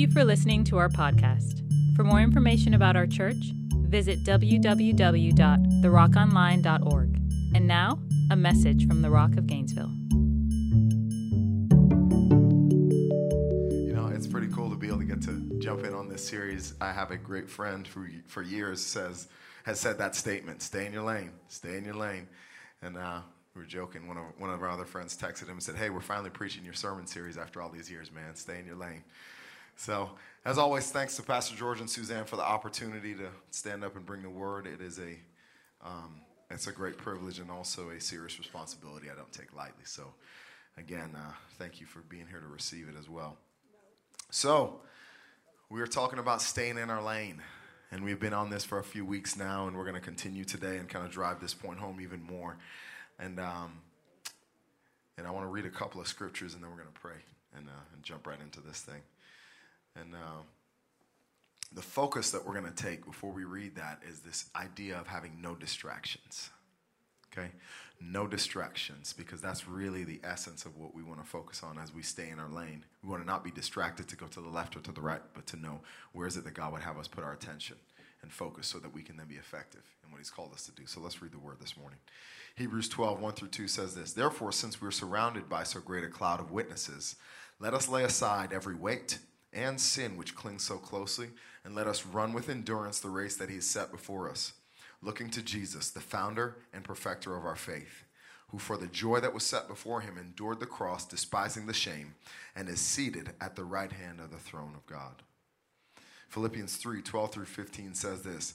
you for listening to our podcast. For more information about our church, visit www.therockonline.org. And now, a message from the Rock of Gainesville. You know, it's pretty cool to be able to get to jump in on this series. I have a great friend who, for years, says has said that statement: "Stay in your lane, stay in your lane." And uh, we were joking. One of one of our other friends texted him and said, "Hey, we're finally preaching your sermon series after all these years, man. Stay in your lane." So, as always, thanks to Pastor George and Suzanne for the opportunity to stand up and bring the word. It is a um, it's a great privilege and also a serious responsibility I don't take lightly. So, again, uh, thank you for being here to receive it as well. So, we are talking about staying in our lane. And we've been on this for a few weeks now, and we're going to continue today and kind of drive this point home even more. And, um, and I want to read a couple of scriptures, and then we're going to pray and, uh, and jump right into this thing. And uh, the focus that we're going to take before we read that is this idea of having no distractions. Okay? No distractions, because that's really the essence of what we want to focus on as we stay in our lane. We want to not be distracted to go to the left or to the right, but to know where is it that God would have us put our attention and focus so that we can then be effective in what He's called us to do. So let's read the word this morning. Hebrews 12, 1 through 2 says this Therefore, since we're surrounded by so great a cloud of witnesses, let us lay aside every weight and sin which clings so closely, and let us run with endurance the race that He has set before us looking to Jesus, the founder and perfecter of our faith, who for the joy that was set before him endured the cross, despising the shame, and is seated at the right hand of the throne of God. Philippians 3 12 through 15 says this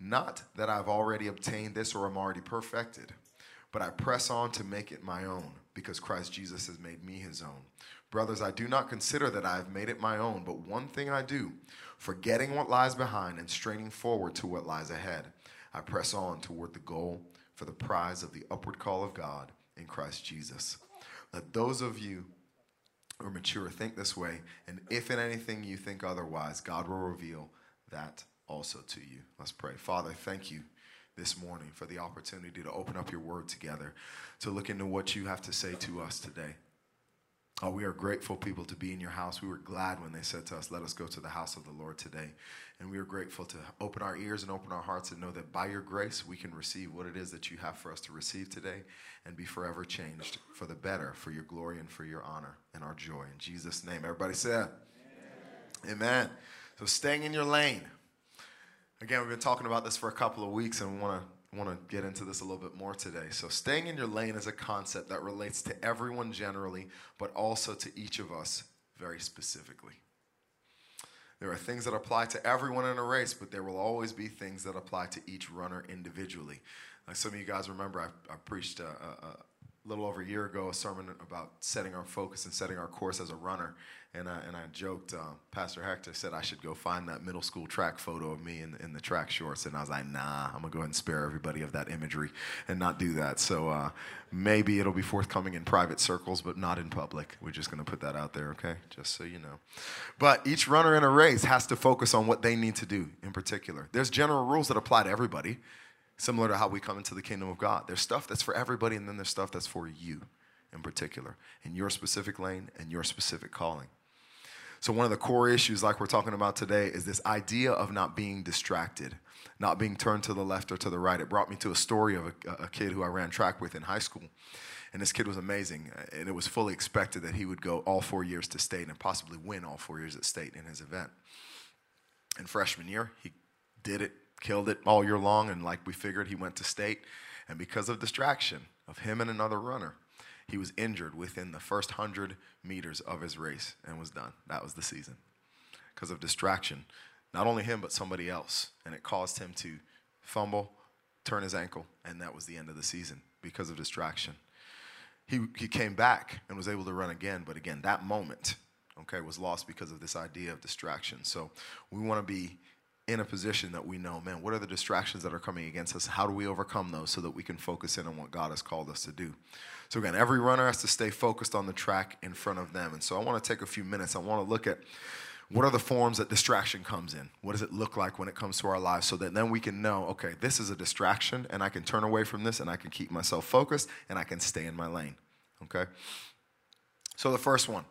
Not that I've already obtained this or am already perfected, but I press on to make it my own, because Christ Jesus has made me his own. Brothers, I do not consider that I have made it my own, but one thing I do, forgetting what lies behind and straining forward to what lies ahead. I press on toward the goal for the prize of the upward call of God in Christ Jesus. Let those of you who are mature think this way, and if in anything you think otherwise, God will reveal that also to you. Let's pray. Father, thank you this morning for the opportunity to open up your word together, to look into what you have to say to us today. Oh, we are grateful people to be in your house. We were glad when they said to us, Let us go to the house of the Lord today. And we are grateful to open our ears and open our hearts and know that by your grace we can receive what it is that you have for us to receive today and be forever changed for the better, for your glory and for your honor and our joy. In Jesus' name, everybody said, Amen. Amen. So staying in your lane. Again, we've been talking about this for a couple of weeks and we want to want to get into this a little bit more today. So, staying in your lane is a concept that relates to everyone generally, but also to each of us very specifically. There are things that apply to everyone in a race, but there will always be things that apply to each runner individually. Like some of you guys remember, I, I preached a, a, a little over a year ago a sermon about setting our focus and setting our course as a runner. And I, and I joked, uh, Pastor Hector said I should go find that middle school track photo of me in, in the track shorts. And I was like, nah, I'm to go ahead and spare everybody of that imagery and not do that. So uh, maybe it'll be forthcoming in private circles, but not in public. We're just to put that out there, okay? Just so you know. But each runner in a race has to focus on what they need to do in particular. There's general rules that apply to everybody, similar to how we come into the kingdom of God. There's stuff that's for everybody, and then there's stuff that's for you in particular, in your specific lane and your specific calling. So, one of the core issues, like we're talking about today, is this idea of not being distracted, not being turned to the left or to the right. It brought me to a story of a, a kid who I ran track with in high school. And this kid was amazing. And it was fully expected that he would go all four years to state and possibly win all four years at state in his event. In freshman year, he did it, killed it all year long. And like we figured, he went to state. And because of distraction of him and another runner, he was injured within the first 100 meters of his race and was done. That was the season because of distraction. Not only him, but somebody else. And it caused him to fumble, turn his ankle, and that was the end of the season because of distraction. He, he came back and was able to run again, but again, that moment, okay, was lost because of this idea of distraction. So we want to be in a position that we know, man, what are the distractions that are coming against us? How do we overcome those so that we can focus in on what God has called us to do? So, again, every runner has to stay focused on the track in front of them. And so, I want to take a few minutes. I want to look at what are the forms that distraction comes in? What does it look like when it comes to our lives so that then we can know, okay, this is a distraction and I can turn away from this and I can keep myself focused and I can stay in my lane. Okay? So, the first one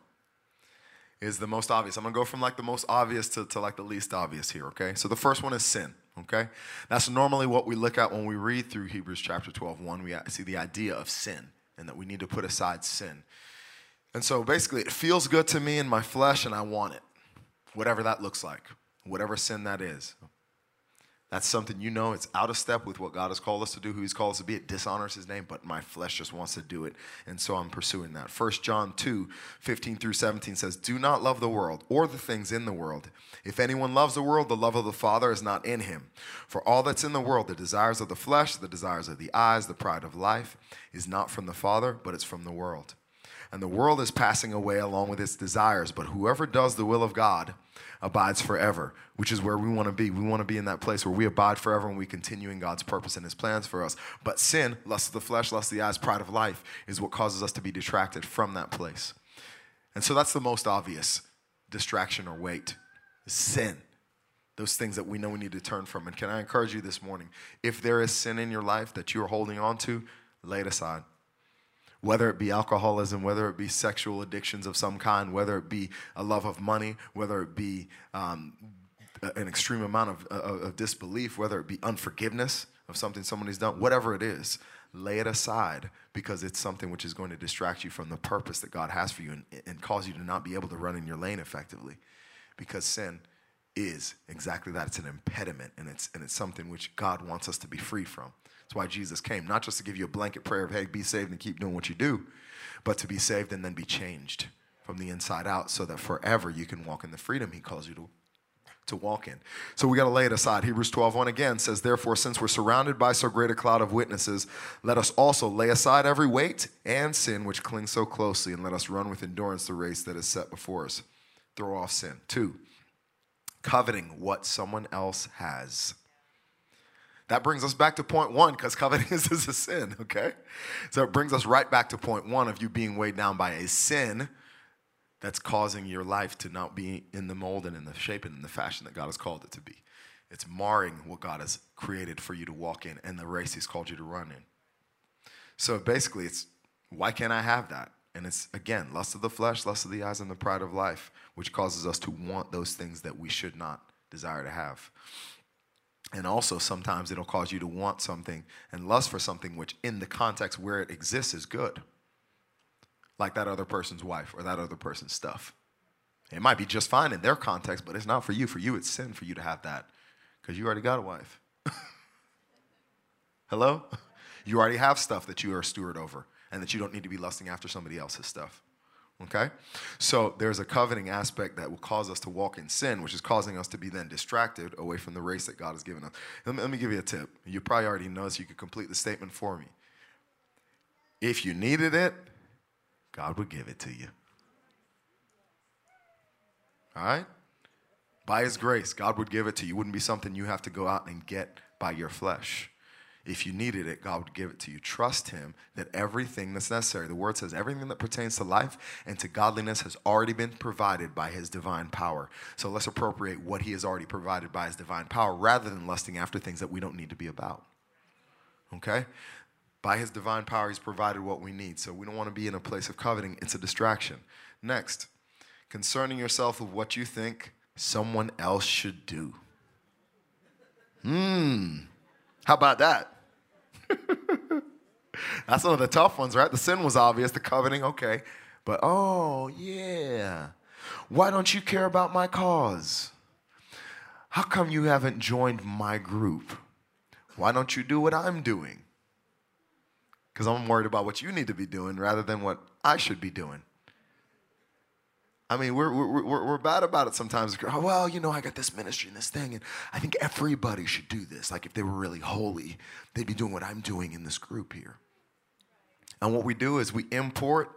is the most obvious. I'm gonna go from like the most obvious to, to like the least obvious here, okay? So the first one is sin, okay? That's normally what we look at when we read through Hebrews chapter 12, 1. We see the idea of sin and that we need to put aside sin. And so basically, it feels good to me in my flesh and I want it, whatever that looks like, whatever sin that is. That's something you know it's out of step with what God has called us to do, who He's called us to be. It dishonors His name, but my flesh just wants to do it. And so I'm pursuing that. 1 John 2 15 through 17 says, Do not love the world or the things in the world. If anyone loves the world, the love of the Father is not in him. For all that's in the world, the desires of the flesh, the desires of the eyes, the pride of life, is not from the Father, but it's from the world. And the world is passing away along with its desires, but whoever does the will of God, abides forever, which is where we want to be. We want to be in that place where we abide forever and we continue in God's purpose and his plans for us. But sin, lust of the flesh, lust of the eyes, pride of life, is what causes us to be detracted from that place. And so that's the most obvious distraction or weight sin. Those things that we know we need to turn from. And can I encourage you this morning? If there is sin in your life that you're holding on to, lay it aside whether it be alcoholism, whether it be sexual addictions of some kind, whether it be a love of money, whether it be um, an extreme amount of, of, of disbelief, whether it be unforgiveness of something somebody's done, whatever it is, lay it aside because it's something which is going to distract you from the purpose that God has for you and, and cause you to not be able to run in your lane effectively. Because sin is exactly that. It's an impediment and it's, and it's something which God wants us to be free from. That's why Jesus came, not just to give you a blanket prayer of, hey, be saved and keep doing what you do, but to be saved and then be changed from the inside out so that forever you can walk in the freedom he calls you to, to walk in. So we got to lay it aside. Hebrews 12, 1 again says, Therefore, since we're surrounded by so great a cloud of witnesses, let us also lay aside every weight and sin which clings so closely, and let us run with endurance the race that is set before us. Throw off sin. Two, coveting what someone else has. That brings us back to point one because coveting is, is a sin, okay? So it brings us right back to point one of you being weighed down by a sin that's causing your life to not be in the mold and in the shape and in the fashion that God has called it to be. It's marring what God has created for you to walk in and the race He's called you to run in. So basically, it's why can't I have that? And it's again, lust of the flesh, lust of the eyes, and the pride of life, which causes us to want those things that we should not desire to have. And also, sometimes it'll cause you to want something and lust for something which, in the context where it exists, is good. Like that other person's wife or that other person's stuff. It might be just fine in their context, but it's not for you. For you, it's sin for you to have that because you already got a wife. Hello? You already have stuff that you are a steward over and that you don't need to be lusting after somebody else's stuff. Okay? So there's a coveting aspect that will cause us to walk in sin, which is causing us to be then distracted away from the race that God has given us. Let me, let me give you a tip. You probably already know this. You could complete the statement for me. If you needed it, God would give it to you. All right? By His grace, God would give it to you. It wouldn't be something you have to go out and get by your flesh. If you needed it, God would give it to you. Trust Him that everything that's necessary, the Word says, everything that pertains to life and to godliness has already been provided by His divine power. So let's appropriate what He has already provided by His divine power rather than lusting after things that we don't need to be about. Okay? By His divine power, He's provided what we need. So we don't want to be in a place of coveting, it's a distraction. Next, concerning yourself with what you think someone else should do. Hmm. How about that? That's one of the tough ones, right? The sin was obvious, the coveting, okay. But oh, yeah. Why don't you care about my cause? How come you haven't joined my group? Why don't you do what I'm doing? Because I'm worried about what you need to be doing rather than what I should be doing. I mean, we're, we're, we're, bad about it sometimes. Oh, well, you know, I got this ministry and this thing, and I think everybody should do this. Like, if they were really holy, they'd be doing what I'm doing in this group here. And what we do is we import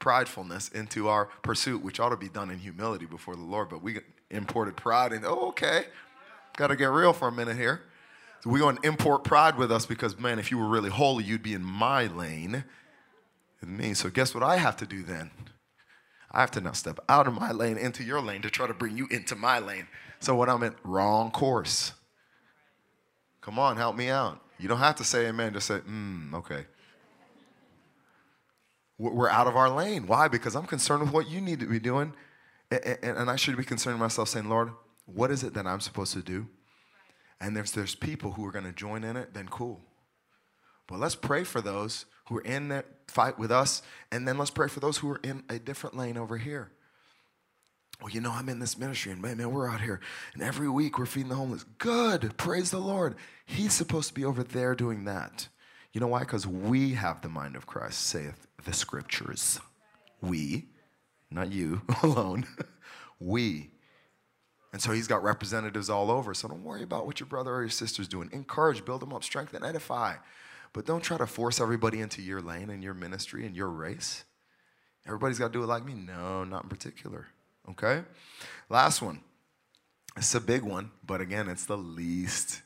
pridefulness into our pursuit, which ought to be done in humility before the Lord, but we imported pride and, oh, okay, got to get real for a minute here. So we're going to import pride with us because, man, if you were really holy, you'd be in my lane. And me. So guess what I have to do then? I have to now step out of my lane into your lane to try to bring you into my lane. So what I'm in, wrong course. Come on, help me out. You don't have to say amen, just say, mm, okay. We're out of our lane. Why? Because I'm concerned with what you need to be doing And I should be concerning myself saying, Lord, what is it that I'm supposed to do? And if there's people who are going to join in it, then cool. But let's pray for those who are in that fight with us, and then let's pray for those who are in a different lane over here. Well, you know, I'm in this ministry, and man, man, we're out here, and every week we're feeding the homeless. Good, praise the Lord. He's supposed to be over there doing that. You know why? Because we have the mind of Christ, saith the scriptures. We, not you alone, we. And so he's got representatives all over. So don't worry about what your brother or your sister's doing. Encourage, build them up, strengthen, edify. But don't try to force everybody into your lane and your ministry and your race. Everybody's got to do it like me. No, not in particular. Okay? Last one. It's a big one, but again, it's the least.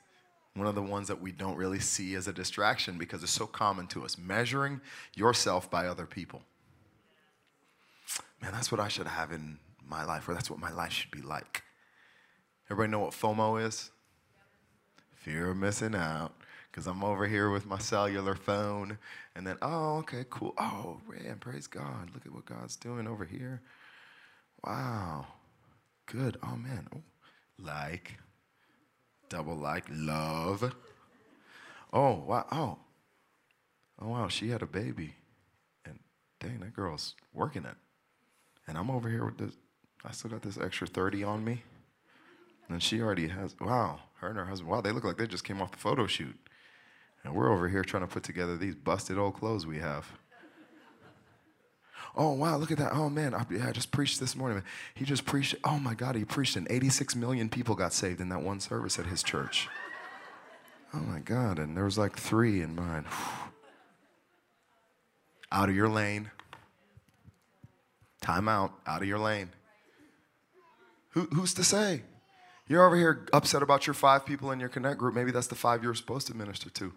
One of the ones that we don't really see as a distraction because it's so common to us. Measuring yourself by other people. Man, that's what I should have in my life, or that's what my life should be like. Everybody know what FOMO is? Fear of missing out because I'm over here with my cellular phone, and then, oh, okay, cool. Oh, man, praise God. Look at what God's doing over here. Wow. Good. Oh, man. Oh, like, double like, love. Oh, wow. Oh. Oh, wow. She had a baby. And dang, that girl's working it. And I'm over here with this. I still got this extra 30 on me. And she already has, wow, her and her husband, wow, they look like they just came off the photo shoot. And we're over here trying to put together these busted old clothes we have. Oh, wow, look at that. Oh, man, I, yeah, I just preached this morning. He just preached. Oh, my God, he preached, and 86 million people got saved in that one service at his church. Oh, my God. And there was like three in mine. Out of your lane. Time out. Out of your lane. Who, who's to say? You're over here upset about your five people in your connect group. Maybe that's the five you're supposed to minister to.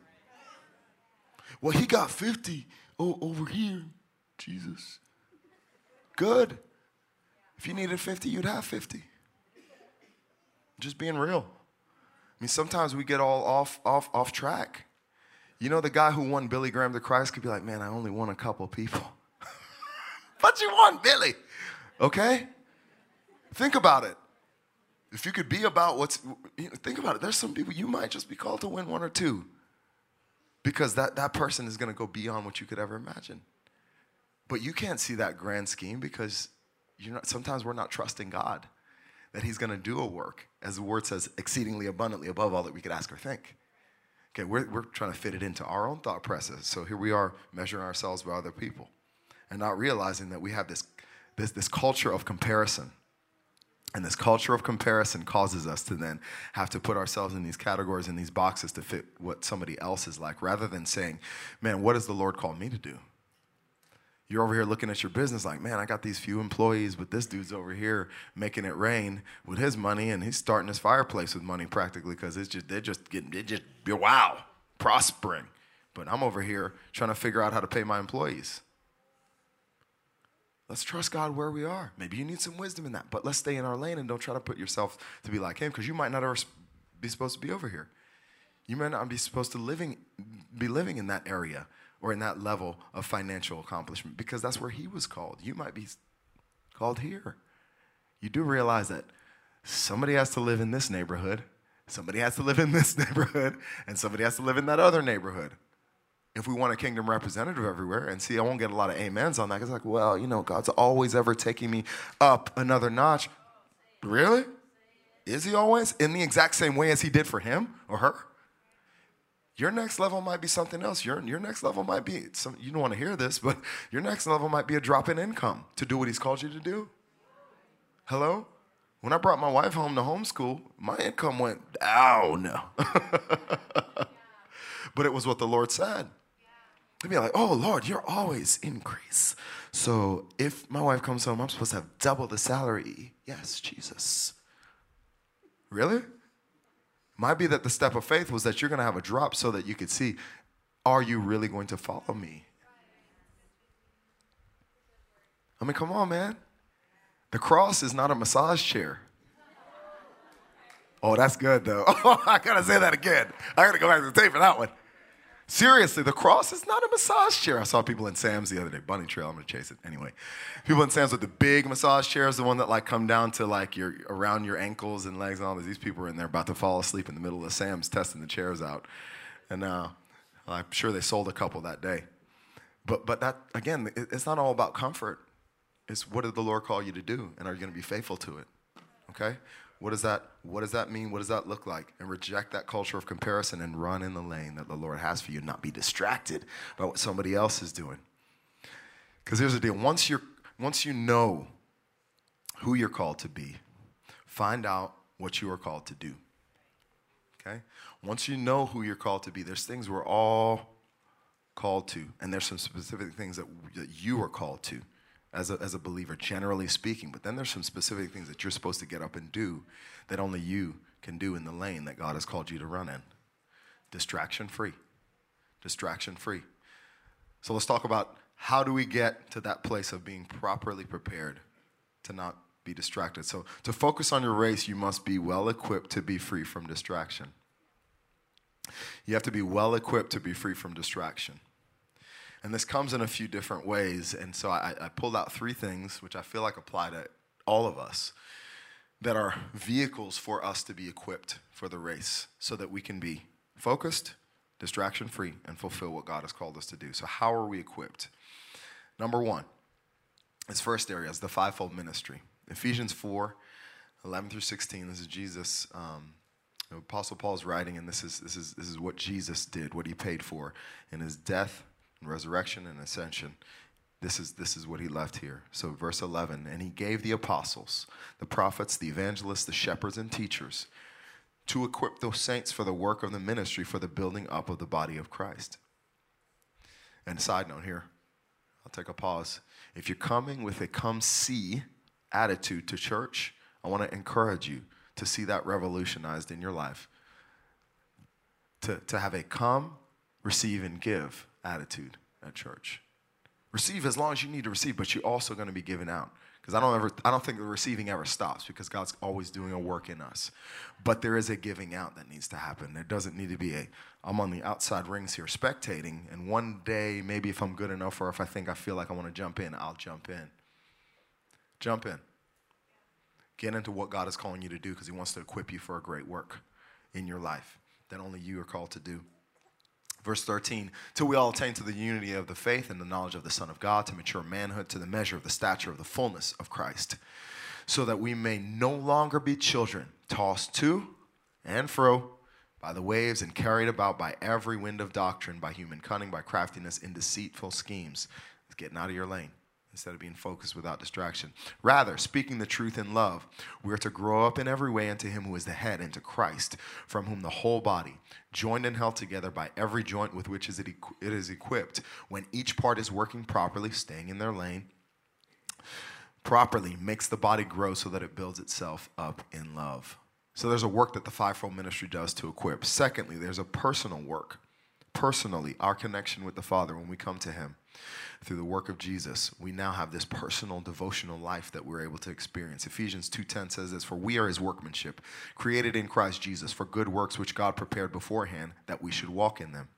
Well, he got 50 oh, over here, Jesus. Good. If you needed 50, you'd have 50. Just being real. I mean, sometimes we get all off, off, off track. You know, the guy who won Billy Graham to Christ could be like, man, I only won a couple people. but you won Billy, okay? Think about it. If you could be about what's, you think about it. There's some people you might just be called to win one or two because that, that person is going to go beyond what you could ever imagine. But you can't see that grand scheme because you're not, sometimes we're not trusting God that He's going to do a work, as the word says, exceedingly abundantly above all that we could ask or think. Okay, we're, we're trying to fit it into our own thought process. So here we are measuring ourselves by other people and not realizing that we have this, this, this culture of comparison and this culture of comparison causes us to then have to put ourselves in these categories, in these boxes to fit what somebody else is like, rather than saying, man, what does the Lord call me to do? You're over here looking at your business like, man, I got these few employees, but this dude's over here making it rain with his money, and he's starting his fireplace with money practically because it's just they're just getting they just wow, prospering. But I'm over here trying to figure out how to pay my employees. Let's trust God where we are. Maybe you need some wisdom in that, but let's stay in our lane and don't try to put yourself to be like Him because you might not ever be supposed to be over here. You might not be supposed to living, be living in that area or in that level of financial accomplishment because that's where He was called. You might be called here. You do realize that somebody has to live in this neighborhood, somebody has to live in this neighborhood, and somebody has to live in that other neighborhood if we want a kingdom representative everywhere, and see, I won't get a lot of amens on that. It's like, well, you know, God's always ever taking me up another notch. Really? Is he always? In the exact same way as he did for him or her? Your next level might be something else. Your, your next level might be, some, you don't want to hear this, but your next level might be a drop in income to do what he's called you to do. Hello? When I brought my wife home to homeschool, my income went down. but it was what the Lord said. They'd be like, oh, Lord, you're always increase. So if my wife comes home, I'm supposed to have double the salary. Yes, Jesus. Really? Might be that the step of faith was that you're going to have a drop so that you could see, are you really going to follow me? I mean, come on, man. The cross is not a massage chair. Oh, that's good, though. I gotta say that again. I gotta go back to the tape for that one. Seriously, the cross is not a massage chair. I saw people in Sam's the other day. Bunny Trail, I'm gonna chase it anyway. People in Sam's with the big massage chairs, the one that like come down to like your around your ankles and legs and all this. These people are in there about to fall asleep in the middle of Sam's testing the chairs out, and uh, I'm sure they sold a couple that day. But but that again, it's not all about comfort. It's what did the Lord call you to do, and are you gonna be faithful to it? Okay. What does that what does that mean? What does that look like? And reject that culture of comparison and run in the lane that the Lord has for you, not be distracted by what somebody else is doing. Because here's the deal. Once you're once you know who you're called to be, find out what you are called to do. Okay? Once you know who you're called to be, there's things we're all called to, and there's some specific things that, that you are called to as a, as a believer, generally speaking. But then there's some specific things that you're supposed to get up and do that only you can do in the lane that God has called you to run in. Distraction free. Distraction free. So let's talk about how do we get to that place of being properly prepared to not be distracted. So to focus on your race, you must be well equipped to be free from distraction. You have to be well equipped to be free from distraction. And this comes in a few different ways. And so I, I, pulled out three things which I feel like apply to all of us that are vehicles for us to be equipped for the race so that we can be focused, distraction free, and fulfill what God has called us to do. So, how are we equipped? Number one, this first area is the fivefold ministry. Ephesians 4 11 through 16. This is Jesus. Um, Apostle Paul's writing, and this is, this, is, this is what Jesus did, what he paid for in his death, resurrection, and ascension. This is, this is what he left here. So, verse 11, and he gave the apostles, the prophets, the evangelists, the shepherds, and teachers to equip those saints for the work of the ministry for the building up of the body of Christ. And side note here, I'll take a pause. If you're coming with a come see attitude to church, I want to encourage you to see that revolutionized in your life. To, to have a come, receive, and give attitude at church. Receive as long as you need to receive, but you're also going to be giving out. Because I don't ever, I don't think the receiving ever stops because God's always doing a work in us. But there is a giving out that needs to happen. There doesn't need to be a, I'm on the outside rings here spectating, and one day, maybe if I'm good enough or if I think I feel like I want to jump in, I'll jump in. Jump in. Get into what God is calling you to do because He wants to equip you for a great work in your life that only you are called to do. Verse 13, till we all attain to the unity of the faith and the knowledge of the Son of God, to mature manhood, to the measure of the stature of the fullness of Christ, so that we may no longer be children, tossed to and fro by the waves and carried about by every wind of doctrine, by human cunning, by craftiness in deceitful schemes. It's getting out of your lane instead of being focused without distraction. Rather, speaking the truth in love, we are to grow up in every way into Him who is the head, into Christ, from whom the whole body, joined and held together by every joint with which it is equipped, when each part is working properly, staying in their lane, properly makes the body grow so that it builds itself up in love. So there's a work that the fivefold ministry does to equip. Secondly, there's a personal work. Personally, our connection with the Father when we come to Him through the work of Jesus, we now have this personal devotional life that we're able to experience. Ephesians 2:10 says this, "For we are his workmanship, created in Christ Jesus for good works which God prepared beforehand that we should walk in them."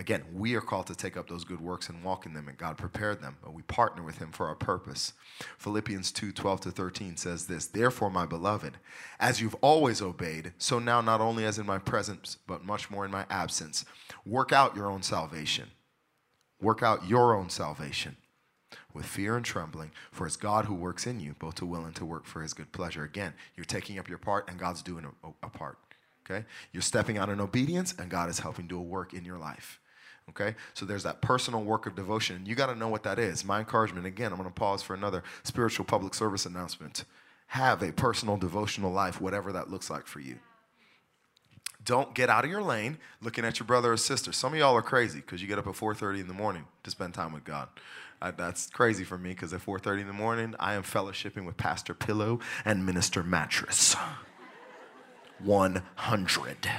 Again, we are called to take up those good works and walk in them, and God prepared them, but we partner with Him for our purpose. Philippians 2 12 to 13 says this Therefore, my beloved, as you've always obeyed, so now not only as in my presence, but much more in my absence, work out your own salvation Work out your own salvation with fear and trembling, for it's God who works in you, both to will and to work for his good pleasure. Again, you're taking up your part, and God's doing a, a part. Okay? You're stepping out in obedience, and God is helping do a work in your life. Okay? So there's that personal work of devotion. You got to know what that is. My encouragement, again, I'm going to pause for another spiritual public service announcement. Have a personal devotional life, whatever that looks like for you. Don't get out of your lane looking at your brother or sister. Some of y'all are crazy because you get up at 4:30 in the morning to spend time with God. I, that's crazy for me because at 4:30 in the morning I am fellowshipping with Pastor Pillow and Minister Mattress. 100.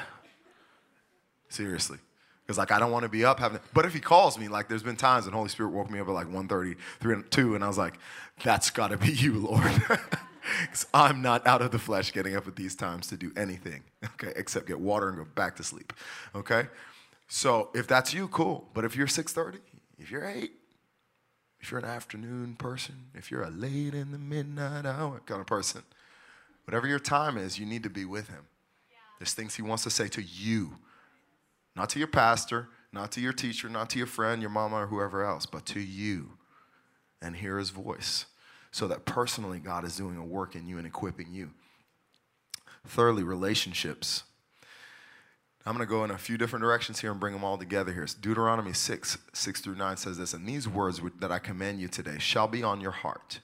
Seriously. Because like I don't want to be up having but if he calls me, like there's been times when Holy Spirit woke me up at like 1:30, 3 and 2, and I was like, that's gotta be you, Lord. Because I'm not out of the flesh getting up at these times to do anything, okay, except get water and go back to sleep, okay? So if that's you, cool. But if you're 6:30, if you're 8, if you're an afternoon person, if you're a late in the midnight hour kind of person, whatever your time is, you need to be with him. There's things he wants to say to you, not to your pastor, not to your teacher, not to your friend, your mama, or whoever else, but to you. And hear his voice so that personally God is doing a work in you and equipping you. Thirdly, relationships. I'm going to go in a few different directions here and bring them all together here. Deuteronomy 6, 6 through 9 says this, and these words that I command you today shall be on your heart.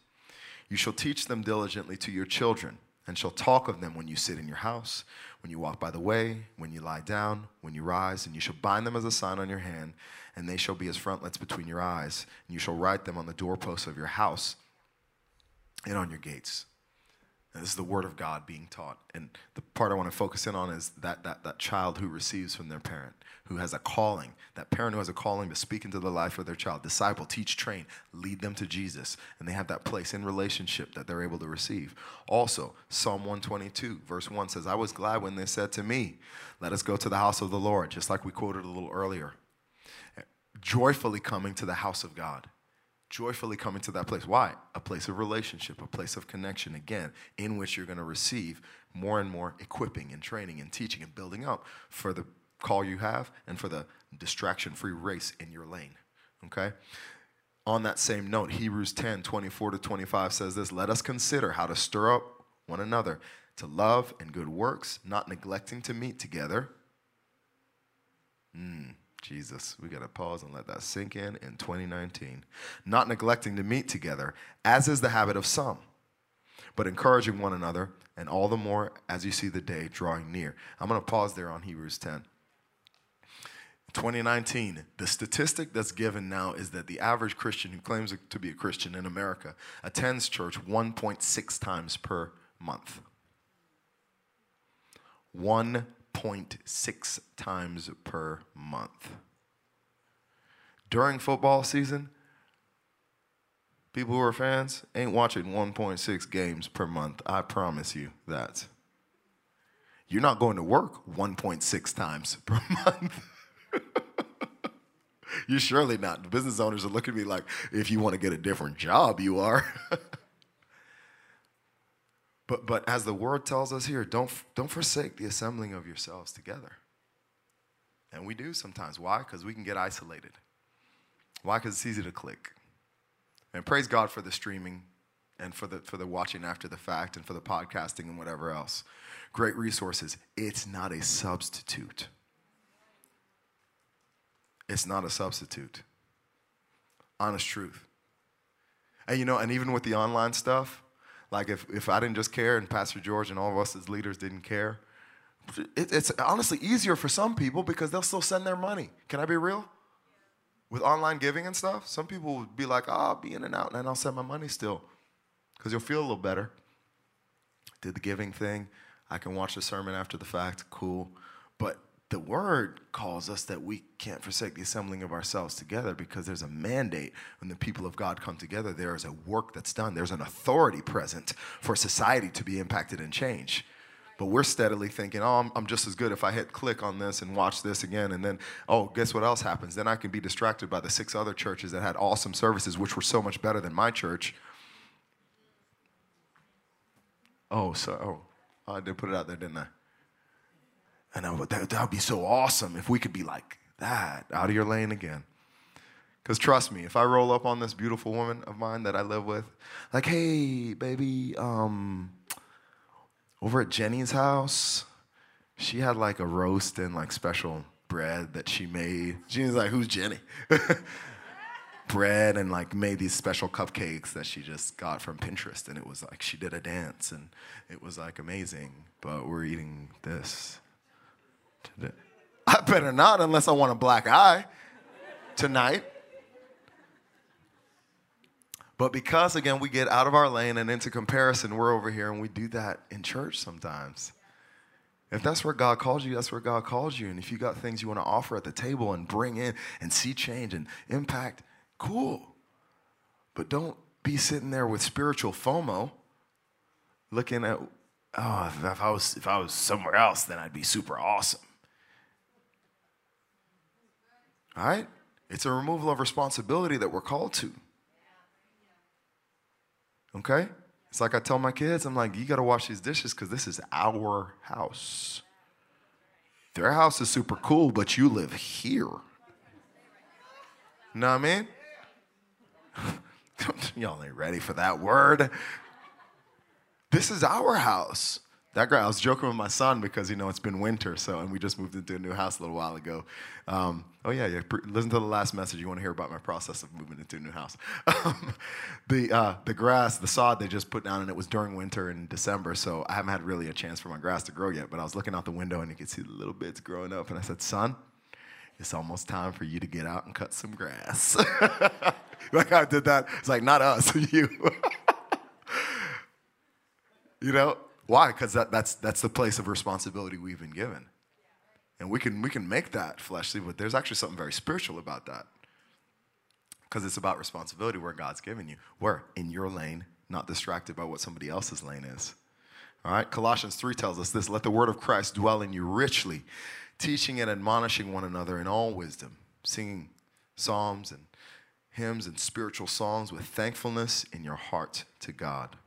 You shall teach them diligently to your children and shall talk of them when you sit in your house, when you walk by the way, when you lie down, when you rise, and you shall bind them as a sign on your hand, and they shall be as frontlets between your eyes, and you shall write them on the doorposts of your house and on your gates. This is the word of God being taught. And the part I want to focus in on is that, that, that child who receives from their parent, who has a calling, that parent who has a calling to speak into the life of their child, disciple, teach, train, lead them to Jesus. And they have that place in relationship that they're able to receive. Also, Psalm 122, verse 1 says, I was glad when they said to me, Let us go to the house of the Lord, just like we quoted a little earlier. Joyfully coming to the house of God joyfully coming to that place. Why? A place of relationship, a place of connection, again, in which you're going to receive more and more equipping and training and teaching and building up for the call you have and for the distraction free race in your lane. Okay? On that same note, Hebrews 10 24 to 25 says this Let us consider how to stir up one another to love and good works, not neglecting to meet together. Hmm. Jesus, we got to pause and let that sink in in 2019. Not neglecting to meet together, as is the habit of some, but encouraging one another, and all the more as you see the day drawing near. I'm going to pause there on Hebrews 10. 2019, the statistic that's given now is that the average Christian who claims to be a Christian in America attends church 1.6 times per month. 1.6 times per month. During football season, people who are fans ain't watching 1.6 games per month. I promise you that. You're not going to work 1.6 times per month. You're surely not. The business owners are looking at me like, if you want to get a different job, you are. but, but as the word tells us here, don't, don't forsake the assembling of yourselves together. And we do sometimes. Why? Because we can get isolated. Why? Because it's easy to click. And praise God for the streaming and for the, for the watching after the fact and for the podcasting and whatever else. Great resources. It's not a substitute. It's not a substitute. Honest truth. And you know, and even with the online stuff, like if, if I didn't just care and Pastor George and all of us as leaders didn't care, it, it's honestly easier for some people because they'll still send their money. Can I be real? With online giving and stuff, some people would be like, oh, I'll be in and out and I'll send my money still because you'll feel a little better. Did the giving thing. I can watch the sermon after the fact. Cool. But the word calls us that we can't forsake the assembling of ourselves together because there's a mandate when the people of God come together. There is a work that's done, there's an authority present for society to be impacted and change. But we're steadily thinking, oh, I'm, I'm, just as good if I hit click on this and watch this again. And then, oh, guess what else happens? Then I can be distracted by the six other churches that had awesome services, which were so much better than my church. Oh, so, oh, I did put it out there, didn't I? And I would, that would be so awesome if we could be like that, out of your lane again. Because trust me, if I roll up on this beautiful woman of mine that I live with, like, hey, baby, um, over at Jenny's house, she had like a roast and like special bread that she made. Jenny's like, who's Jenny? bread and like made these special cupcakes that she just got from Pinterest. And it was like she did a dance and it was like amazing. But we're eating this today. I better not unless I want a black eye tonight. But because, again, we get out of our lane and into comparison, we're over here and we do that in church sometimes. If that's where God calls you, that's where God calls you. And if you got things you want to offer at the table and bring in and see change and impact, cool. But don't be sitting there with spiritual FOMO looking at, oh, if I was, if I was somewhere else, then I'd be super awesome. All right? It's a removal of responsibility that we're called to. Okay? It's like I tell my kids, I'm like, you got to wash these dishes because this is our house. Their house is super cool, but you live here. Know what I mean? Y'all ain't ready for that word. This is our house. That guy, I was joking with my son because you know it's been winter, so and we just moved into a new house a little while ago. Um, oh yeah, yeah. Listen to the last message. You want to hear about my process of moving into a new house. Um, the uh, the grass, the sod they just put down, and it was during winter in December, so I haven't had really a chance for my grass to grow yet. But I was looking out the window and you could see the little bits growing up, and I said, "Son, it's almost time for you to get out and cut some grass." like I did that. It's like not us, you. you know, why? Because that, that's, that's the place of responsibility we've been given. And we can, we can make that fleshly, but there's actually something very spiritual about that. Because it's about responsibility where God's given you. Where? In your lane, not distracted by what somebody else's lane is. All right? Colossians 3 tells us this let the word of Christ dwell in you richly, teaching and admonishing one another in all wisdom, singing psalms and hymns and spiritual songs with thankfulness in your heart to God.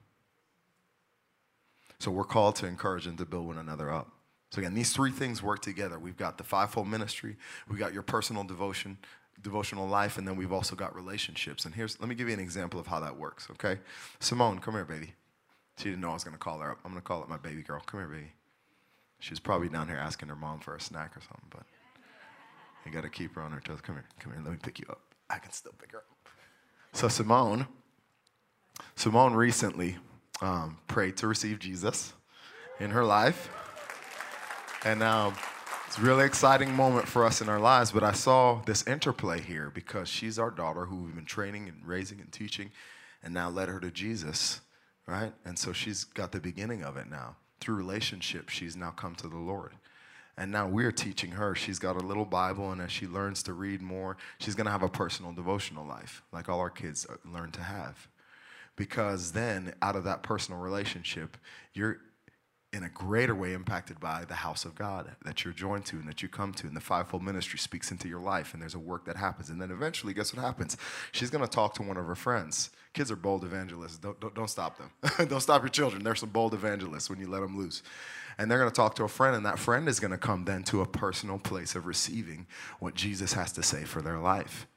So we're called to encourage and to build one another up. So again, these three things work together. We've got the fivefold ministry, we've got your personal devotion, devotional life, and then we've also got relationships. And here's let me give you an example of how that works, okay? Simone, come here, baby. She didn't know I was gonna call her up. I'm gonna call up my baby girl. Come here, baby. She's probably down here asking her mom for a snack or something, but you gotta keep her on her toes. Come here, come here, let me pick you up. I can still pick her up. So Simone, Simone recently um, prayed to receive Jesus in her life. And um, it's a really exciting moment for us in our lives, but I saw this interplay here because she's our daughter who we've been training and raising and teaching and now led her to Jesus, right? And so she's got the beginning of it now. Through relationship, she's now come to the Lord. And now we're teaching her. She's got a little Bible, and as she learns to read more, she's going to have a personal devotional life, like all our kids learn to have because then out of that personal relationship, you're in a greater way impacted by the house of God that you're joined to and that you come to. And the fivefold ministry speaks into your life, and there's a work that happens. And then eventually, guess what happens? She's going to talk to one of her friends. Kids are bold evangelists. Don't, don't, don't stop them. don't stop your children. They're some bold evangelists when you let them loose. And they're going to talk to a friend, and that friend is going to come then to a personal place of receiving what Jesus has to say for their life.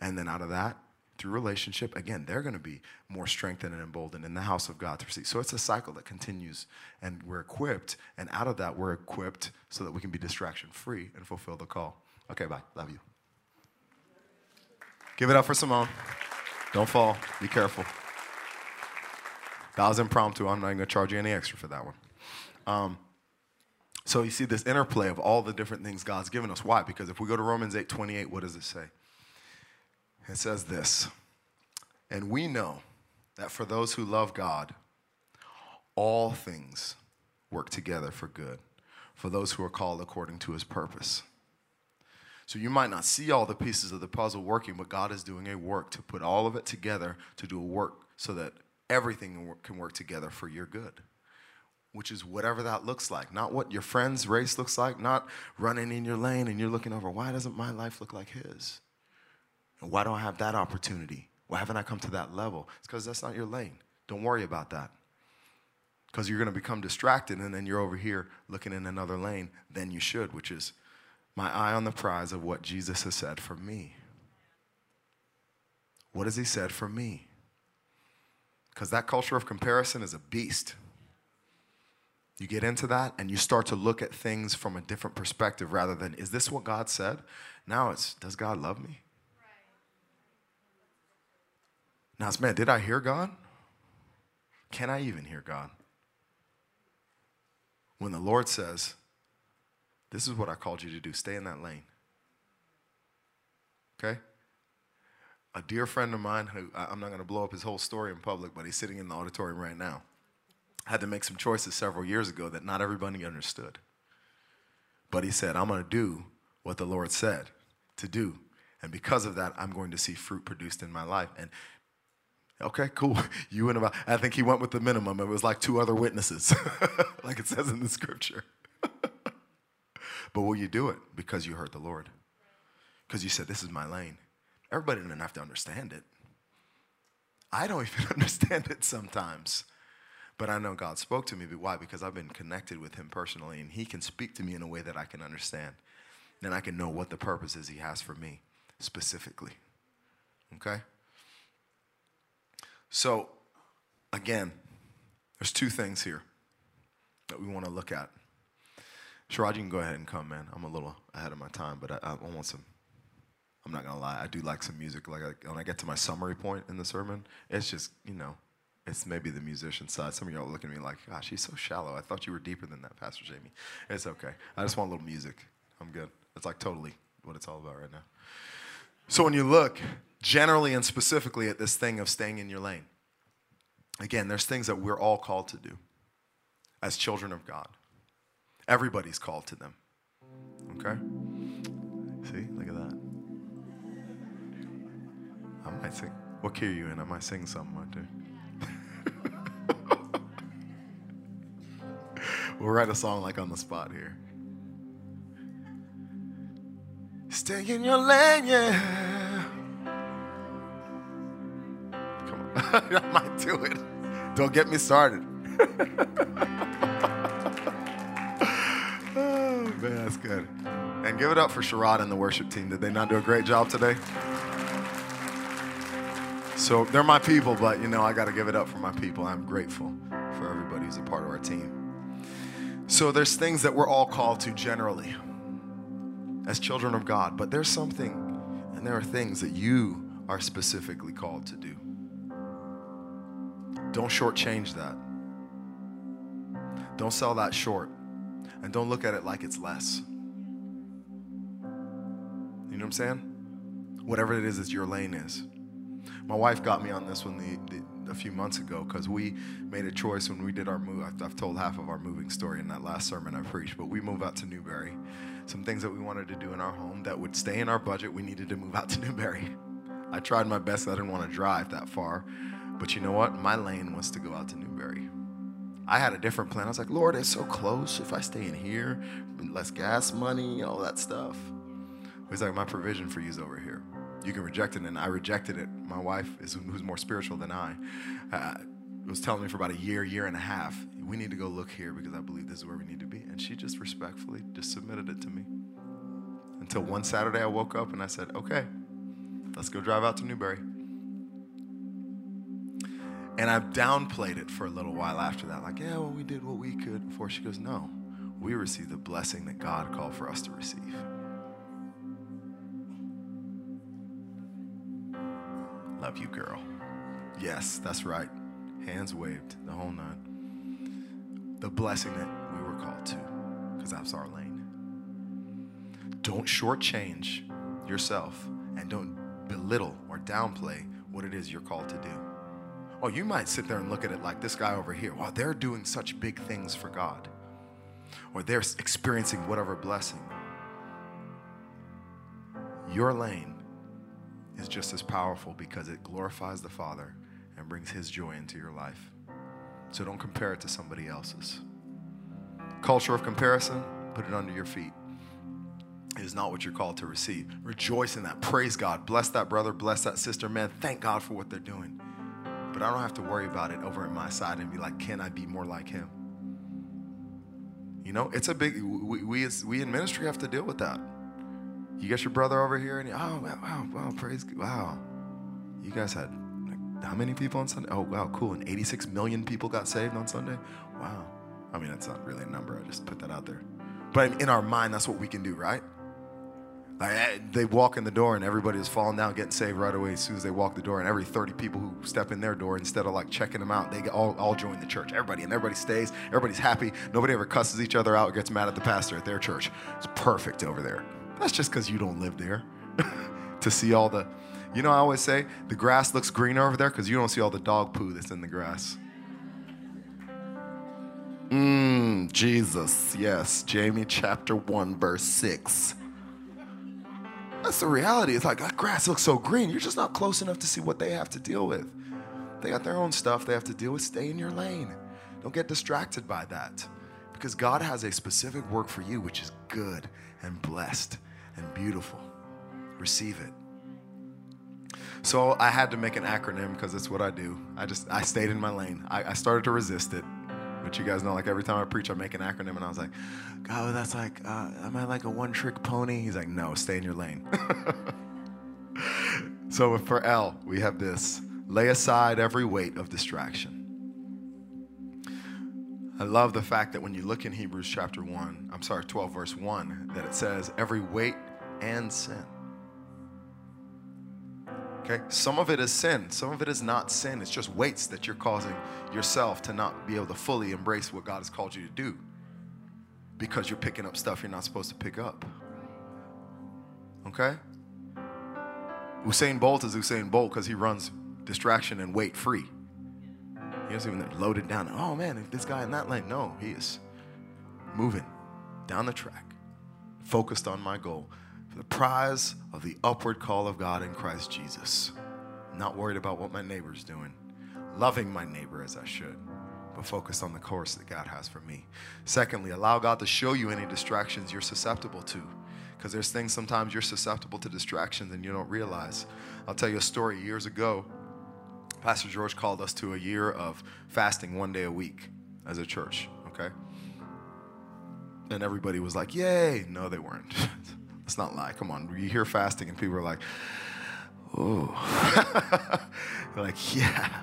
And then out of that, through relationship, again, they're going to be more strengthened and emboldened in the house of God to receive. So it's a cycle that continues, and we're equipped, and out of that, we're equipped so that we can be distraction free and fulfill the call. Okay, bye. Love you. Give it up for Simone. Don't fall. Be careful. That was impromptu. I'm not going to charge you any extra for that one. Um, so you see this interplay of all the different things God's given us. Why? Because if we go to Romans 8 28, what does it say? It says this And we know that for those who love God, all things work together for good, for those who are called according to his purpose. So you might not see all the pieces of the puzzle working, but God is doing a work to put all of it together to do a work so that everything can work together for your good, which is whatever that looks like. Not what your friend's race looks like, not running in your lane and you're looking over, why doesn't my life look like his? And why don't I have that opportunity? Why haven't I come to that level? It's because that's not your lane. Don't worry about that. Because you're going to become distracted and then you're over here looking in another lane than you should, which is my eye on the prize of what Jesus has said for me. What has he said for me? Because that culture of comparison is a beast. You get into that and you start to look at things from a different perspective rather than, is this what God said? Now it's, does God love me? Now it's, man, did I hear God? Can I even hear God? When the Lord says, This is what I called you to do, stay in that lane. Okay? A dear friend of mine, who I'm not going to blow up his whole story in public, but he's sitting in the auditorium right now, had to make some choices several years ago that not everybody understood. But he said, I'm going to do what the Lord said to do. And because of that, I'm going to see fruit produced in my life. And Okay, cool. You and about, I think he went with the minimum. It was like two other witnesses, like it says in the scripture. but will you do it? Because you heard the Lord. because you said, This is my lane. Everybody doesn't have to understand it. I don't even understand it sometimes. But I know God spoke to me. But why? Because I've been connected with Him personally, and He can speak to me in a way that I can understand. Then I can know what the purpose is He has for me specifically. Okay? So, again, there's two things here that we want to look at. Sharad, you can go ahead and come, man. I'm a little ahead of my time, but I, I want some. I'm not gonna lie, I do like some music. Like I, when I get to my summary point in the sermon, it's just you know, it's maybe the musician side. Some of y'all look at me like, "Gosh, he's so shallow." I thought you were deeper than that, Pastor Jamie. It's okay. I just want a little music. I'm good. It's like totally what it's all about right now. So when you look generally and specifically at this thing of staying in your lane, again, there's things that we're all called to do as children of God. Everybody's called to them. Okay? See, look at that. I might sing. What key are you in? I might sing something we'll write a song like on the spot here. Stay in your lane, yeah. I might do it. Don't get me started. oh, man, that's good. And give it up for Sharad and the worship team. Did they not do a great job today? So they're my people, but you know, I got to give it up for my people. I'm grateful for everybody who's a part of our team. So there's things that we're all called to generally as children of God, but there's something and there are things that you are specifically called to do. Don't shortchange that. Don't sell that short. And don't look at it like it's less. You know what I'm saying? Whatever it is that your lane is. My wife got me on this one the, the, a few months ago because we made a choice when we did our move. I've, I've, told half of our moving story in that last sermon I preached, but we moved out to Newberry. Some things that we wanted to do in our home that would stay in our budget, we needed to move out to Newberry. I tried my best. I didn't want to drive that far. But you know what? My lane was to go out to Newberry. I had a different plan. I was like, Lord, it's so close. If I stay in here, less gas money, all that stuff. He's like, my provision for you is over here. You can reject it, and I rejected it. My wife, is who's more spiritual than I, uh, was telling me for about a year, year and a half, we need to go look here because I believe this is where we need to be. And she just respectfully just submitted it to me. Until one Saturday, I woke up and I said, okay, let's go drive out to Newberry. And I've downplayed it for a little while after that. Like, yeah, well, we did what we could before. She goes, no, we received the blessing that God called for us to receive. Love you, girl. Yes, that's right. Hands waved, the whole nine. The blessing that we were called to, because that's our lane. Don't shortchange yourself and don't belittle or downplay what it is you're called to do. Oh, you might sit there and look at it like this guy over here. Wow, they're doing such big things for God. Or they're experiencing whatever blessing. Your lane is just as powerful because it glorifies the Father and brings His joy into your life. So don't compare it to somebody else's. Culture of comparison, put it under your feet. It is not what you're called to receive. Rejoice in that. Praise God. Bless that brother. Bless that sister. Man, thank God for what they're doing. But I don't have to worry about it over at my side and be like, can I be more like him? You know, it's a big, we, we, as, we in ministry have to deal with that. You get your brother over here and you, oh, wow, wow, praise. Wow. You guys had like, how many people on Sunday? Oh, wow, cool. And 86 million people got saved on Sunday? Wow. I mean, that's not really a number. I just put that out there. But in our mind, that's what we can do, right? Like, they walk in the door and everybody is falling down, getting saved right away as soon as they walk the door. And every 30 people who step in their door, instead of like checking them out, they all, all join the church. Everybody, and everybody stays. Everybody's happy. Nobody ever cusses each other out or gets mad at the pastor at their church. It's perfect over there. That's just because you don't live there to see all the, you know, I always say the grass looks greener over there because you don't see all the dog poo that's in the grass. Mmm, Jesus. Yes. Jamie chapter 1, verse 6. That's the reality. It's like that grass looks so green. You're just not close enough to see what they have to deal with. They got their own stuff they have to deal with. Stay in your lane. Don't get distracted by that. Because God has a specific work for you, which is good and blessed and beautiful. receive it. So I had to make an acronym because it's what I do. I just I stayed in my lane. I, I, started to resist it, but you guys know like every time I preach, I make an acronym, and I was like, God, that's like, uh, am I like a one-trick pony? He's like, No, stay in your lane. so for L, we have this: lay aside every weight of distraction. I love the fact that when you look in Hebrews chapter 1, I'm sorry, 12, verse 1, that it says every weight and sin. Okay? Some of it is sin, some of it is not sin. It's just weights that you're causing yourself to not be able to fully embrace what God has called you to do because you're picking up stuff you're not supposed to pick up. Okay? Usain Bolt is Usain Bolt because he runs distraction and weight free. He doesn't even load it down. Oh man, this guy in that lane. No, he is moving down the track, focused on my goal For the prize of the upward call of God in Christ Jesus. Not worried about what my neighbor's doing, loving my neighbor as I should, but focused on the course that God has for me. Secondly, allow God to show you any distractions you're susceptible to. Because there's things sometimes you're susceptible to distractions and you don't realize. I'll tell you a story. Years ago, Pastor George called us to a year of fasting one day a week as a church, okay? And everybody was like, Yay! No, they weren't. Let's not lie. Come on. You hear fasting and people are like, oh. Like, yeah.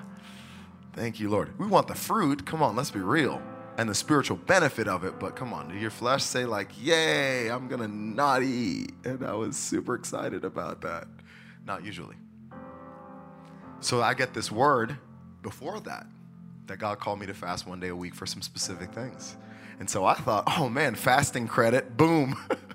Thank you, Lord. We want the fruit. Come on, let's be real. And the spiritual benefit of it, but come on, did your flesh say, like, yay, I'm gonna not eat? And I was super excited about that. Not usually. So I get this word before that, that God called me to fast one day a week for some specific things. And so I thought, oh man, fasting credit, boom.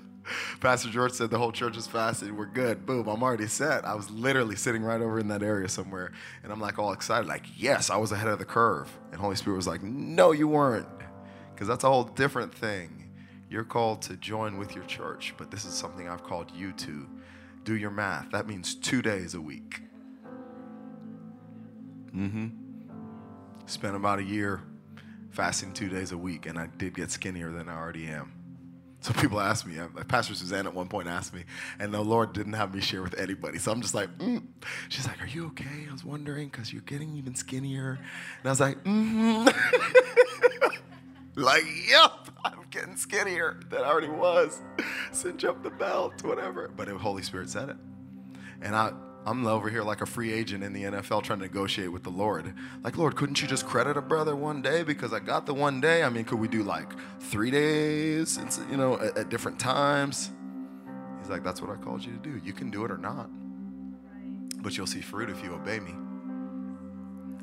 Pastor George said the whole church is fasting. We're good. Boom, I'm already set. I was literally sitting right over in that area somewhere. And I'm like all excited, like, yes, I was ahead of the curve. And Holy Spirit was like, no, you weren't. Because that's a whole different thing. You're called to join with your church, but this is something I've called you to. Do your math. That means two days a week. Mm-hmm. Spent about a year fasting two days a week, and I did get skinnier than I already am. So people ask me, uh, Pastor Suzanne at one point asked me, and the Lord didn't have me share with anybody. So I'm just like, mm. she's like, are you okay? I was wondering because you're getting even skinnier. And I was like, mm-hmm. like, yep, I'm getting skinnier than I already was. Cinch up the belt, whatever. But the Holy Spirit said it. And I, I'm over here like a free agent in the NFL trying to negotiate with the Lord. Like, Lord, couldn't you just credit a brother one day because I got the one day? I mean, could we do like three days, you know, at, at different times? He's like, that's what I called you to do. You can do it or not, but you'll see fruit if you obey me.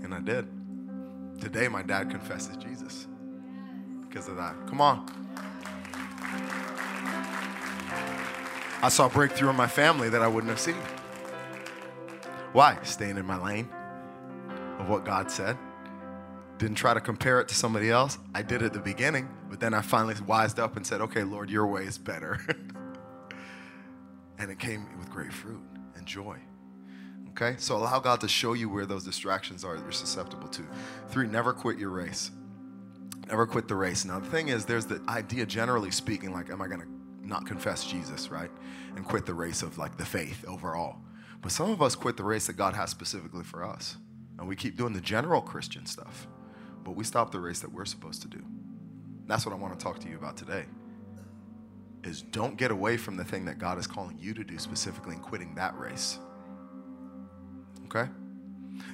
And I did. Today, my dad confesses Jesus because of that. Come on. I saw breakthrough in my family that I wouldn't have seen. Why? Staying in my lane of what God said. Didn't try to compare it to somebody else. I did at the beginning, but then I finally wised up and said, okay, Lord, your way is better. and it came with great fruit and joy. Okay? So allow God to show you where those distractions are that you're susceptible to. Three, never quit your race. Never quit the race. Now, the thing is, there's the idea, generally speaking, like, am I going to not confess Jesus, right? And quit the race of like the faith overall. But some of us quit the race that God has specifically for us. And we keep doing the general Christian stuff. But we stop the race that we're supposed to do. That's what I want to talk to you about today. Is don't get away from the thing that God is calling you to do specifically and quitting that race. Okay?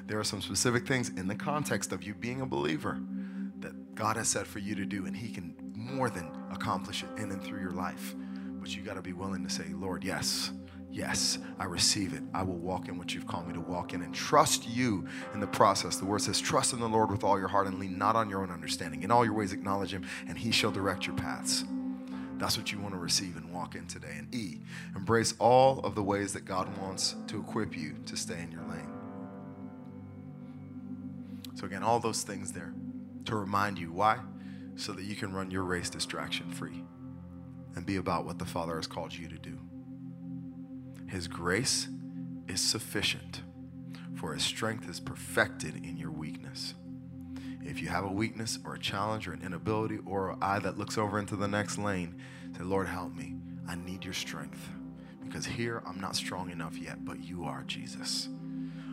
There are some specific things in the context of you being a believer that God has said for you to do, and He can more than accomplish it in and through your life. But you got to be willing to say, Lord, yes, Yes, I receive it. I will walk in what you've called me to walk in and trust you in the process. The word says, Trust in the Lord with all your heart and lean not on your own understanding. In all your ways, acknowledge him, and he shall direct your paths. That's what you want to receive and walk in today. And E, embrace all of the ways that God wants to equip you to stay in your lane. So, again, all those things there to remind you why? So that you can run your race distraction free and be about what the Father has called you to do. His grace is sufficient, for His strength is perfected in your weakness. If you have a weakness or a challenge or an inability or an eye that looks over into the next lane, say, Lord, help me. I need your strength Because here I'm not strong enough yet, but you are, Jesus.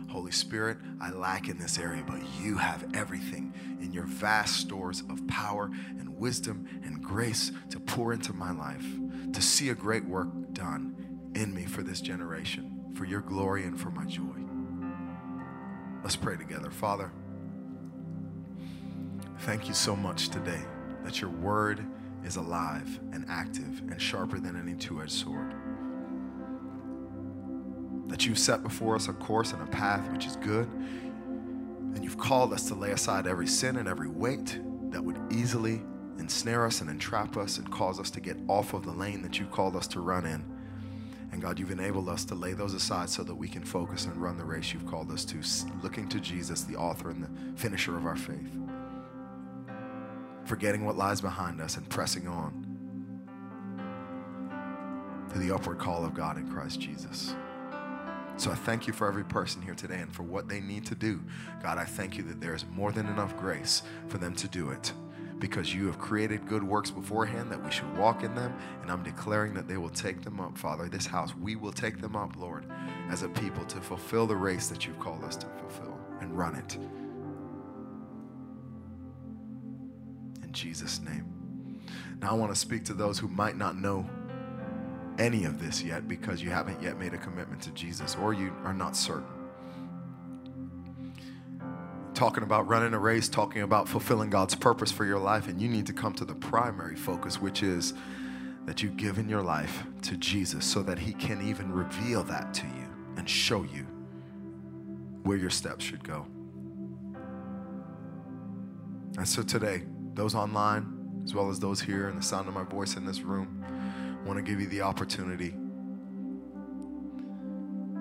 Holy Spirit, I lack in this area, but you have everything in your vast stores of power and wisdom and grace to pour into my life, to see a great work done in me for this generation, for your glory and for my joy. Let's pray together. Father, thank you so much today that your word is alive and active and sharper than any two edged sword. That you've set before us a course and a path which is good, and you've called us to lay aside every sin and every weight that would easily ensnare us and entrap us and cause us to get off of the lane that you called us to run in. And God, you've enabled us to lay those aside so that we can focus and run the race you've called us to, looking to Jesus, the author and the finisher of our faith. Forgetting what lies behind us and pressing on to the upward call of God in Christ Jesus. So I thank you for every person here today and for what they need to do. God, I thank you that there is more than enough grace for them to do it because you have created good works beforehand that we should walk in them. And I'm declaring that they will take them up, Father. This house, we will take them up, Lord, as a people to fulfill the race that you've called us to fulfill and run it. In Jesus' name. Now I want to speak to those who might not know any of this yet because you haven't yet made a commitment to Jesus or you are not certain talking about running a race, talking about fulfilling God's purpose for your life, and you need to come to the primary focus, which is that you've given your life to Jesus so that He can even reveal that to you and show you where your steps should go. And so today, those online, as well as those here and the sound of my voice in this room, want to give you the opportunity.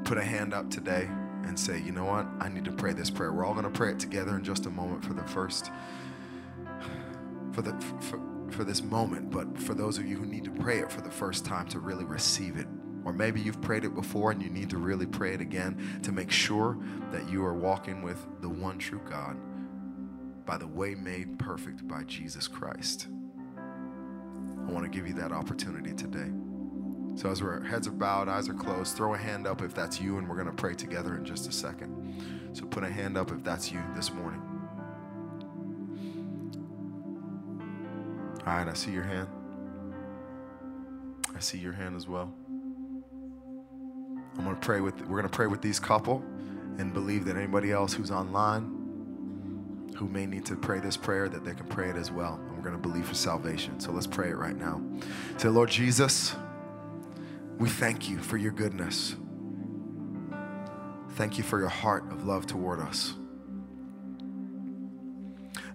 Put a hand up today and say, you know what? I need to pray this prayer. We're all going to pray it together in just a moment for the first, for the, for, for this moment. But for those of you who need to pray it for the first time to really receive it, or maybe you've prayed it before and you need to really pray it again to make sure that you are walking with the one true God by the way made perfect by Jesus Christ. I want to give you that opportunity today. So, as our heads are bowed, eyes are closed, throw a hand up if that's you, and we're going to pray together in just a second. So, put a hand up if that's you this morning. All right, I see your hand. I see your hand as well. I'm going to pray with we're going to pray with these couple and believe that anybody else who's online who may need to pray this prayer that they can pray it as well. And we're going to believe for salvation. So let's pray it right now. Say, Lord Jesus, we thank you for your goodness. Thank you for your heart of love toward us.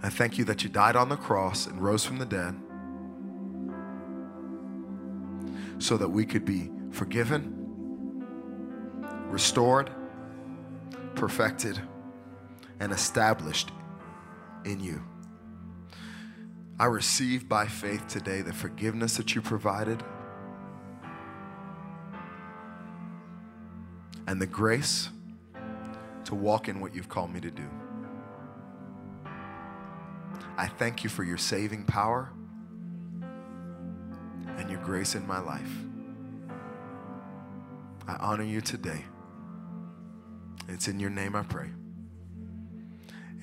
I thank you that you died on the cross and rose from the dead so that we could be forgiven, restored, perfected, and established in you. I receive by faith today the forgiveness that you provided and the grace to walk in what you've called me to do. I thank you for your saving power and your grace in my life. I honor you today. It's in your name I pray.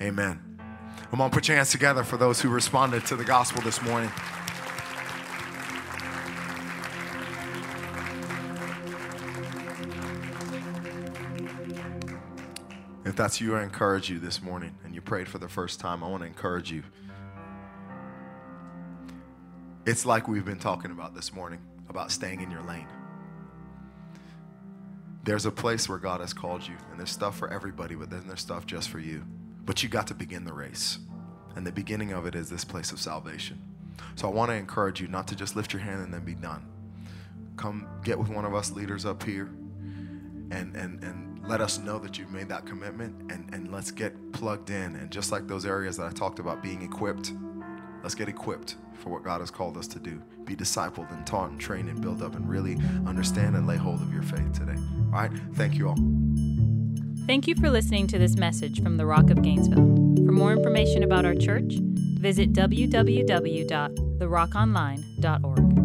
Amen. Come on, put your hands together for those who responded to the gospel this morning. If that's you, I encourage you this morning and you prayed for the first time, I want to encourage you. It's like we've been talking about this morning about staying in your lane. There's a place where God has called you, and there's stuff for everybody, but then there's stuff just for you. But you got to begin the race. And the beginning of it is this place of salvation. So I want to encourage you not to just lift your hand and then be done. Come get with one of us leaders up here and, and, and let us know that you've made that commitment and, and let's get plugged in. And just like those areas that I talked about being equipped, let's get equipped for what God has called us to do. Be discipled and taught and trained and build up and really understand and lay hold of your faith today. All right? Thank you all. Thank you for listening to this message from the Rock of Gainesville. For more information about our church, visit www.therockonline.org.